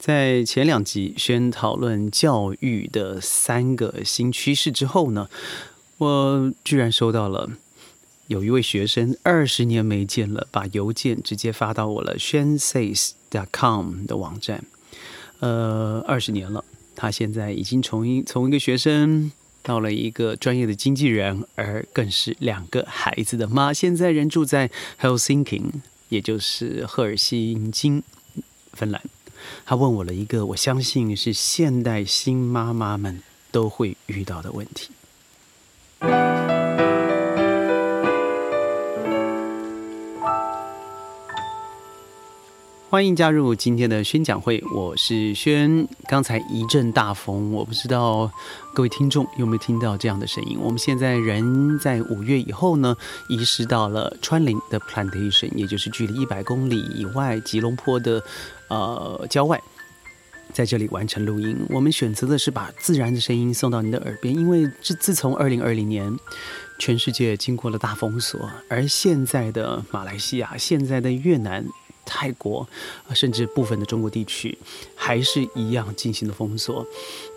在前两集宣讨论教育的三个新趋势之后呢，我居然收到了有一位学生二十年没见了，把邮件直接发到我了 s h a n says dot com 的网站。呃，二十年了，他现在已经从一从一个学生到了一个专业的经纪人，而更是两个孩子的妈。现在人住在 Helsinki，也就是赫尔辛基，芬兰。他问我了一个我相信是现代新妈妈们都会遇到的问题。欢迎加入今天的宣讲会，我是轩。刚才一阵大风，我不知道各位听众有没有听到这样的声音。我们现在人在五月以后呢，移师到了川林的 plantation，也就是距离一百公里以外吉隆坡的呃郊外，在这里完成录音。我们选择的是把自然的声音送到你的耳边，因为自自从二零二零年，全世界经过了大封锁，而现在的马来西亚，现在的越南。泰国，甚至部分的中国地区，还是一样进行了封锁。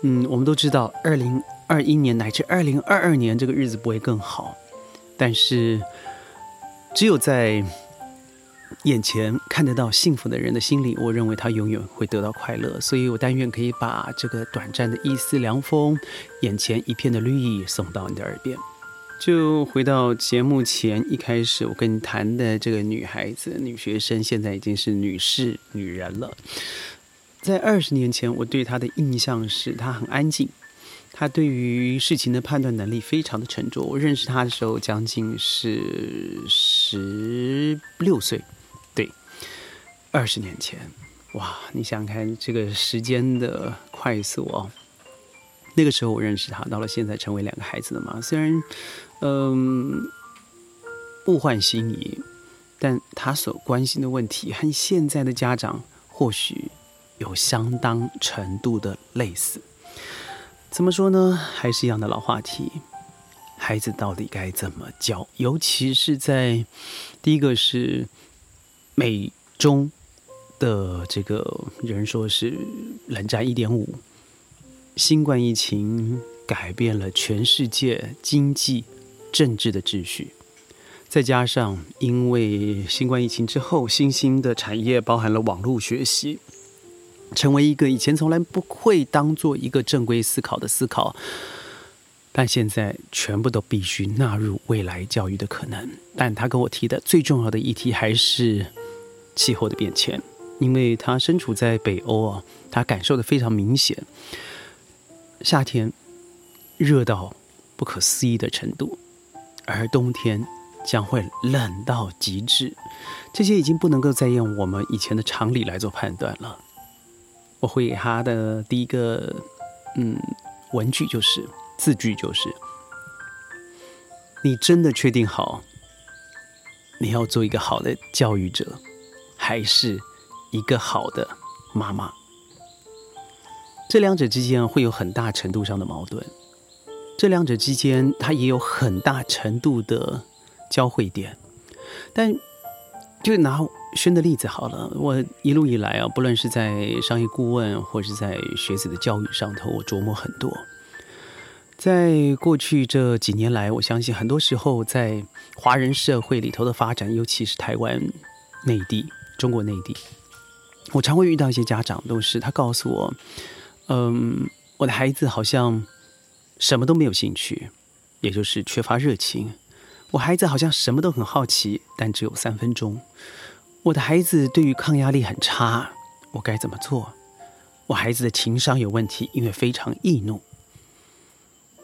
嗯，我们都知道，二零二一年乃至二零二二年这个日子不会更好。但是，只有在眼前看得到幸福的人的心里，我认为他永远会得到快乐。所以我但愿可以把这个短暂的一丝凉风，眼前一片的绿意送到你的耳边。就回到节目前一开始，我跟你谈的这个女孩子、女学生，现在已经是女士、女人了。在二十年前，我对她的印象是她很安静，她对于事情的判断能力非常的沉着。我认识她的时候，将近是十六岁，对，二十年前，哇！你想想看，这个时间的快速哦。那个时候我认识他，到了现在成为两个孩子的妈，虽然。嗯，物换星移，但他所关心的问题和现在的家长或许有相当程度的类似。怎么说呢？还是一样的老话题：孩子到底该怎么教？尤其是在第一个是美中的这个人说是冷战一点五，新冠疫情改变了全世界经济。政治的秩序，再加上因为新冠疫情之后，新兴的产业包含了网络学习，成为一个以前从来不会当做一个正规思考的思考，但现在全部都必须纳入未来教育的可能。但他跟我提的最重要的议题还是气候的变迁，因为他身处在北欧啊，他感受的非常明显，夏天热到不可思议的程度。而冬天将会冷到极致，这些已经不能够再用我们以前的常理来做判断了。我会给他的第一个嗯文句就是字句就是：你真的确定好你要做一个好的教育者，还是一个好的妈妈？这两者之间会有很大程度上的矛盾。这两者之间，它也有很大程度的交汇点。但就拿轩的例子好了，我一路以来啊，不论是在商业顾问，或是在学子的教育上头，我琢磨很多。在过去这几年来，我相信很多时候在华人社会里头的发展，尤其是台湾、内地、中国内地，我常会遇到一些家长，都是他告诉我，嗯，我的孩子好像。什么都没有兴趣，也就是缺乏热情。我孩子好像什么都很好奇，但只有三分钟。我的孩子对于抗压力很差，我该怎么做？我孩子的情商有问题，因为非常易怒。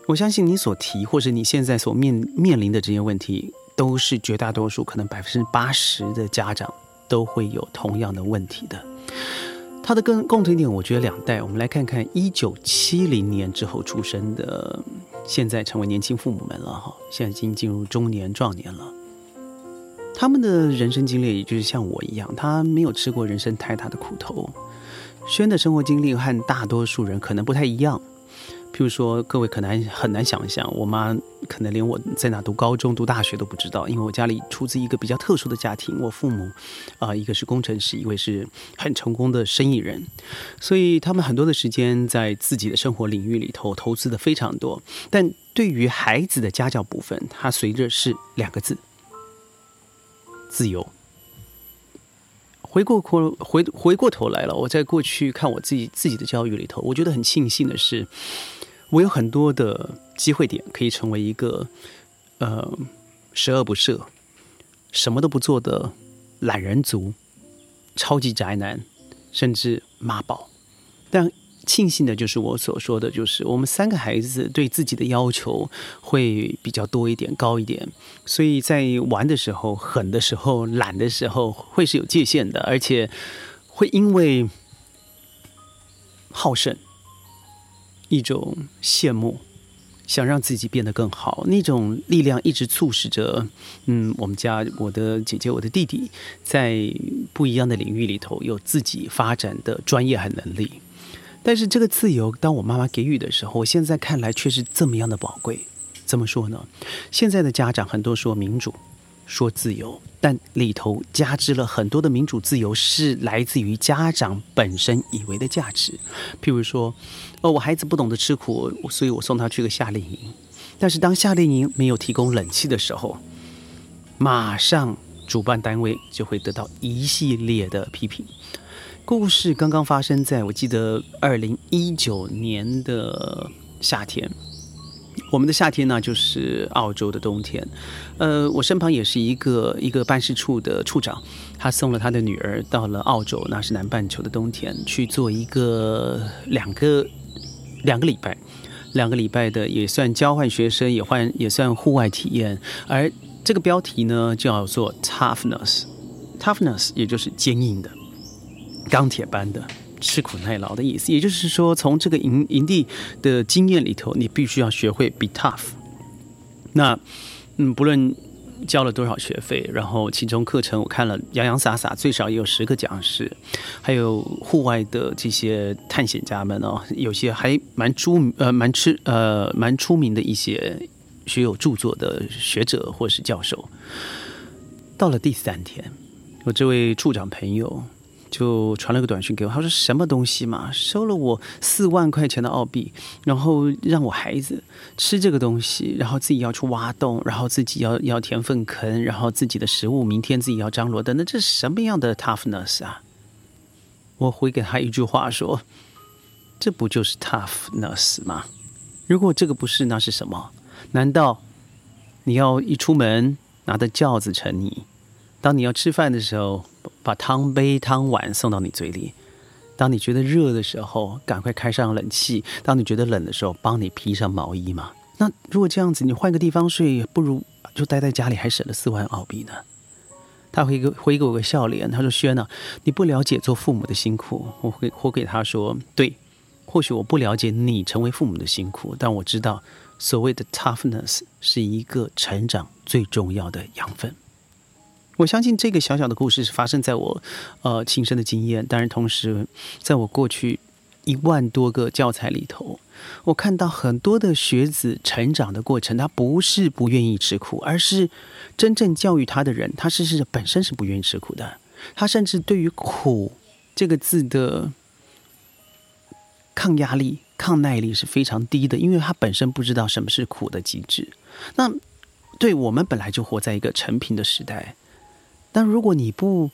我相信你所提，或者你现在所面面临的这些问题，都是绝大多数可能百分之八十的家长都会有同样的问题的。他的共共同点，我觉得两代。我们来看看一九七零年之后出生的，现在成为年轻父母们了哈，现在已经进入中年壮年了。他们的人生经历，也就是像我一样，他没有吃过人生太大的苦头。轩的生活经历和大多数人可能不太一样，譬如说，各位可能很难想象，我妈可能连我在哪读高中、读大学都不知道，因为我家里出自一个比较特殊的家庭，我父母啊，一个是工程师，一位是很成功的生意人，所以他们很多的时间在自己的生活领域里头投资的非常多。但对于孩子的家教部分，他随着是两个字：自由。回过过回回过头来了，我在过去看我自己自己的教育里头，我觉得很庆幸的是。我有很多的机会点，可以成为一个呃十恶不赦、什么都不做的懒人族、超级宅男，甚至妈宝。但庆幸的就是我所说的，就是我们三个孩子对自己的要求会比较多一点、高一点，所以在玩的时候、狠的时候、懒的时候，会是有界限的，而且会因为好胜。一种羡慕，想让自己变得更好，那种力量一直促使着，嗯，我们家我的姐姐、我的弟弟，在不一样的领域里头有自己发展的专业和能力。但是这个自由，当我妈妈给予的时候，我现在看来却是这么样的宝贵。怎么说呢？现在的家长很多说民主。说自由，但里头加之了很多的民主自由，是来自于家长本身以为的价值。譬如说，哦，我孩子不懂得吃苦，所以我送他去个夏令营。但是当夏令营没有提供冷气的时候，马上主办单位就会得到一系列的批评。故事刚刚发生在我记得二零一九年的夏天。我们的夏天呢，就是澳洲的冬天。呃，我身旁也是一个一个办事处的处长，他送了他的女儿到了澳洲，那是南半球的冬天，去做一个两个两个礼拜，两个礼拜的也算交换学生，也换也算户外体验。而这个标题呢，叫做 “toughness”，toughness 也就是坚硬的、钢铁般的。吃苦耐劳的意思，也就是说，从这个营营地的经验里头，你必须要学会 be tough。那嗯，不论交了多少学费，然后其中课程我看了洋洋洒洒，最少也有十个讲师，还有户外的这些探险家们哦，有些还蛮出呃蛮吃呃蛮出名的一些学有著作的学者或是教授。到了第三天，我这位处长朋友。就传了个短信给我，他说什么东西嘛，收了我四万块钱的澳币，然后让我孩子吃这个东西，然后自己要去挖洞，然后自己要要填粪坑，然后自己的食物明天自己要张罗的，那这是什么样的 toughness 啊？我回给他一句话说，这不就是 toughness 吗？如果这个不是，那是什么？难道你要一出门拿着轿子盛你？当你要吃饭的时候？把汤杯、汤碗送到你嘴里。当你觉得热的时候，赶快开上冷气；当你觉得冷的时候，帮你披上毛衣嘛。那如果这样子，你换个地方睡，不如就待在家里，还省了四万澳币呢。他回个回给我个笑脸，他说：“轩啊，你不了解做父母的辛苦。”我回我给他说：“对，或许我不了解你成为父母的辛苦，但我知道所谓的 toughness 是一个成长最重要的养分。”我相信这个小小的故事是发生在我，呃，亲身的经验。当然，同时在我过去一万多个教材里头，我看到很多的学子成长的过程，他不是不愿意吃苦，而是真正教育他的人，他事实上本身是不愿意吃苦的。他甚至对于“苦”这个字的抗压力、抗耐力是非常低的，因为他本身不知道什么是苦的机制。那对我们本来就活在一个成平的时代。但如果你不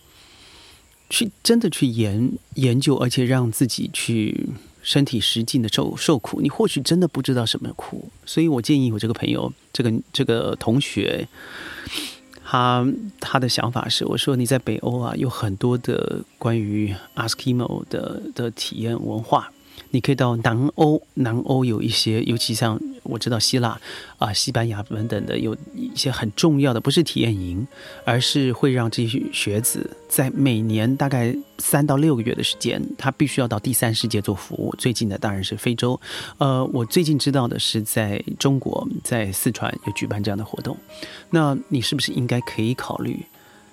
去真的去研研究，而且让自己去身体实际的受受苦，你或许真的不知道什么苦。所以我建议我这个朋友，这个这个同学，他他的想法是，我说你在北欧啊，有很多的关于阿斯基摩的的体验文化。你可以到南欧，南欧有一些，尤其像我知道希腊啊、西班牙等等的，有一些很重要的，不是体验营，而是会让这些学子在每年大概三到六个月的时间，他必须要到第三世界做服务。最近的当然是非洲，呃，我最近知道的是在中国，在四川有举办这样的活动。那你是不是应该可以考虑，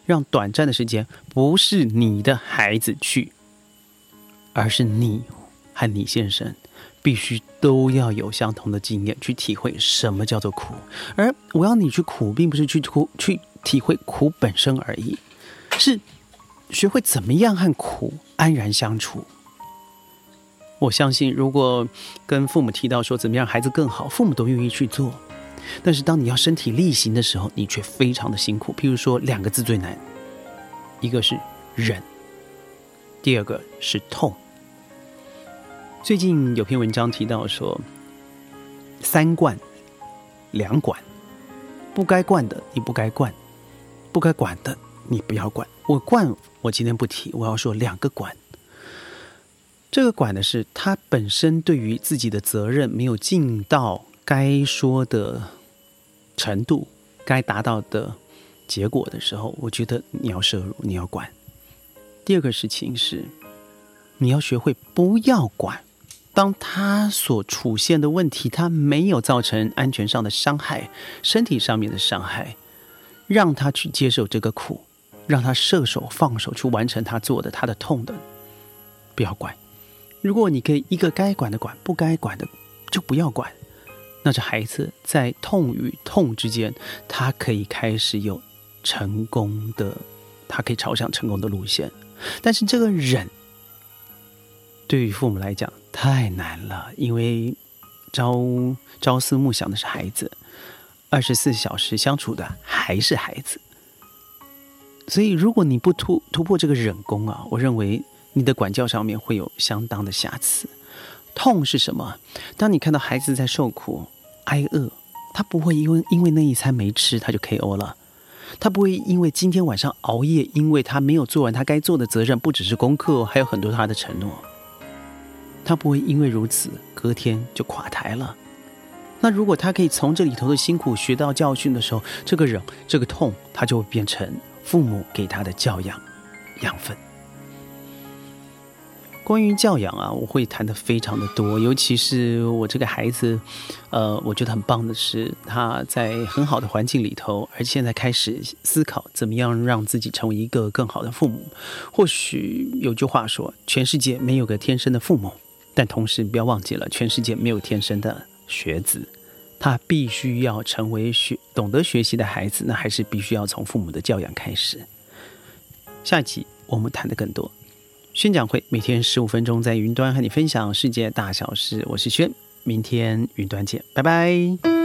让短暂的时间不是你的孩子去，而是你？和你先生，必须都要有相同的经验去体会什么叫做苦。而我要你去苦，并不是去苦去体会苦本身而已，是学会怎么样和苦安然相处。我相信，如果跟父母提到说怎么样孩子更好，父母都愿意去做。但是当你要身体力行的时候，你却非常的辛苦。譬如说，两个字最难，一个是忍，第二个是痛。最近有篇文章提到说，三惯两管，不该惯的你不该惯，不该管的你不要管。我惯，我今天不提，我要说两个管。这个管的是他本身对于自己的责任没有尽到该说的程度，该达到的结果的时候，我觉得你要摄入，你要管。第二个事情是，你要学会不要管。当他所出现的问题，他没有造成安全上的伤害、身体上面的伤害，让他去接受这个苦，让他射手放手去完成他做的、他的痛的，不要管。如果你可以一个该管的管，不该管的就不要管，那这孩子在痛与痛之间，他可以开始有成功的，他可以朝向成功的路线。但是这个忍，对于父母来讲太难了，因为朝朝思暮想的是孩子，二十四小时相处的还是孩子。所以，如果你不突突破这个忍功啊，我认为。你的管教上面会有相当的瑕疵。痛是什么？当你看到孩子在受苦、挨饿，他不会因为因为那一餐没吃他就 K.O. 了，他不会因为今天晚上熬夜，因为他没有做完他该做的责任，不只是功课，还有很多他的承诺。他不会因为如此隔天就垮台了。那如果他可以从这里头的辛苦学到教训的时候，这个忍、这个痛，他就会变成父母给他的教养养分。关于教养啊，我会谈的非常的多，尤其是我这个孩子，呃，我觉得很棒的是他在很好的环境里头，而现在开始思考怎么样让自己成为一个更好的父母。或许有句话说，全世界没有个天生的父母，但同时不要忘记了，全世界没有天生的学子。他必须要成为学懂得学习的孩子，那还是必须要从父母的教养开始。下一集我们谈的更多。宣讲会每天十五分钟，在云端和你分享世界大小事。我是轩，明天云端见，拜拜。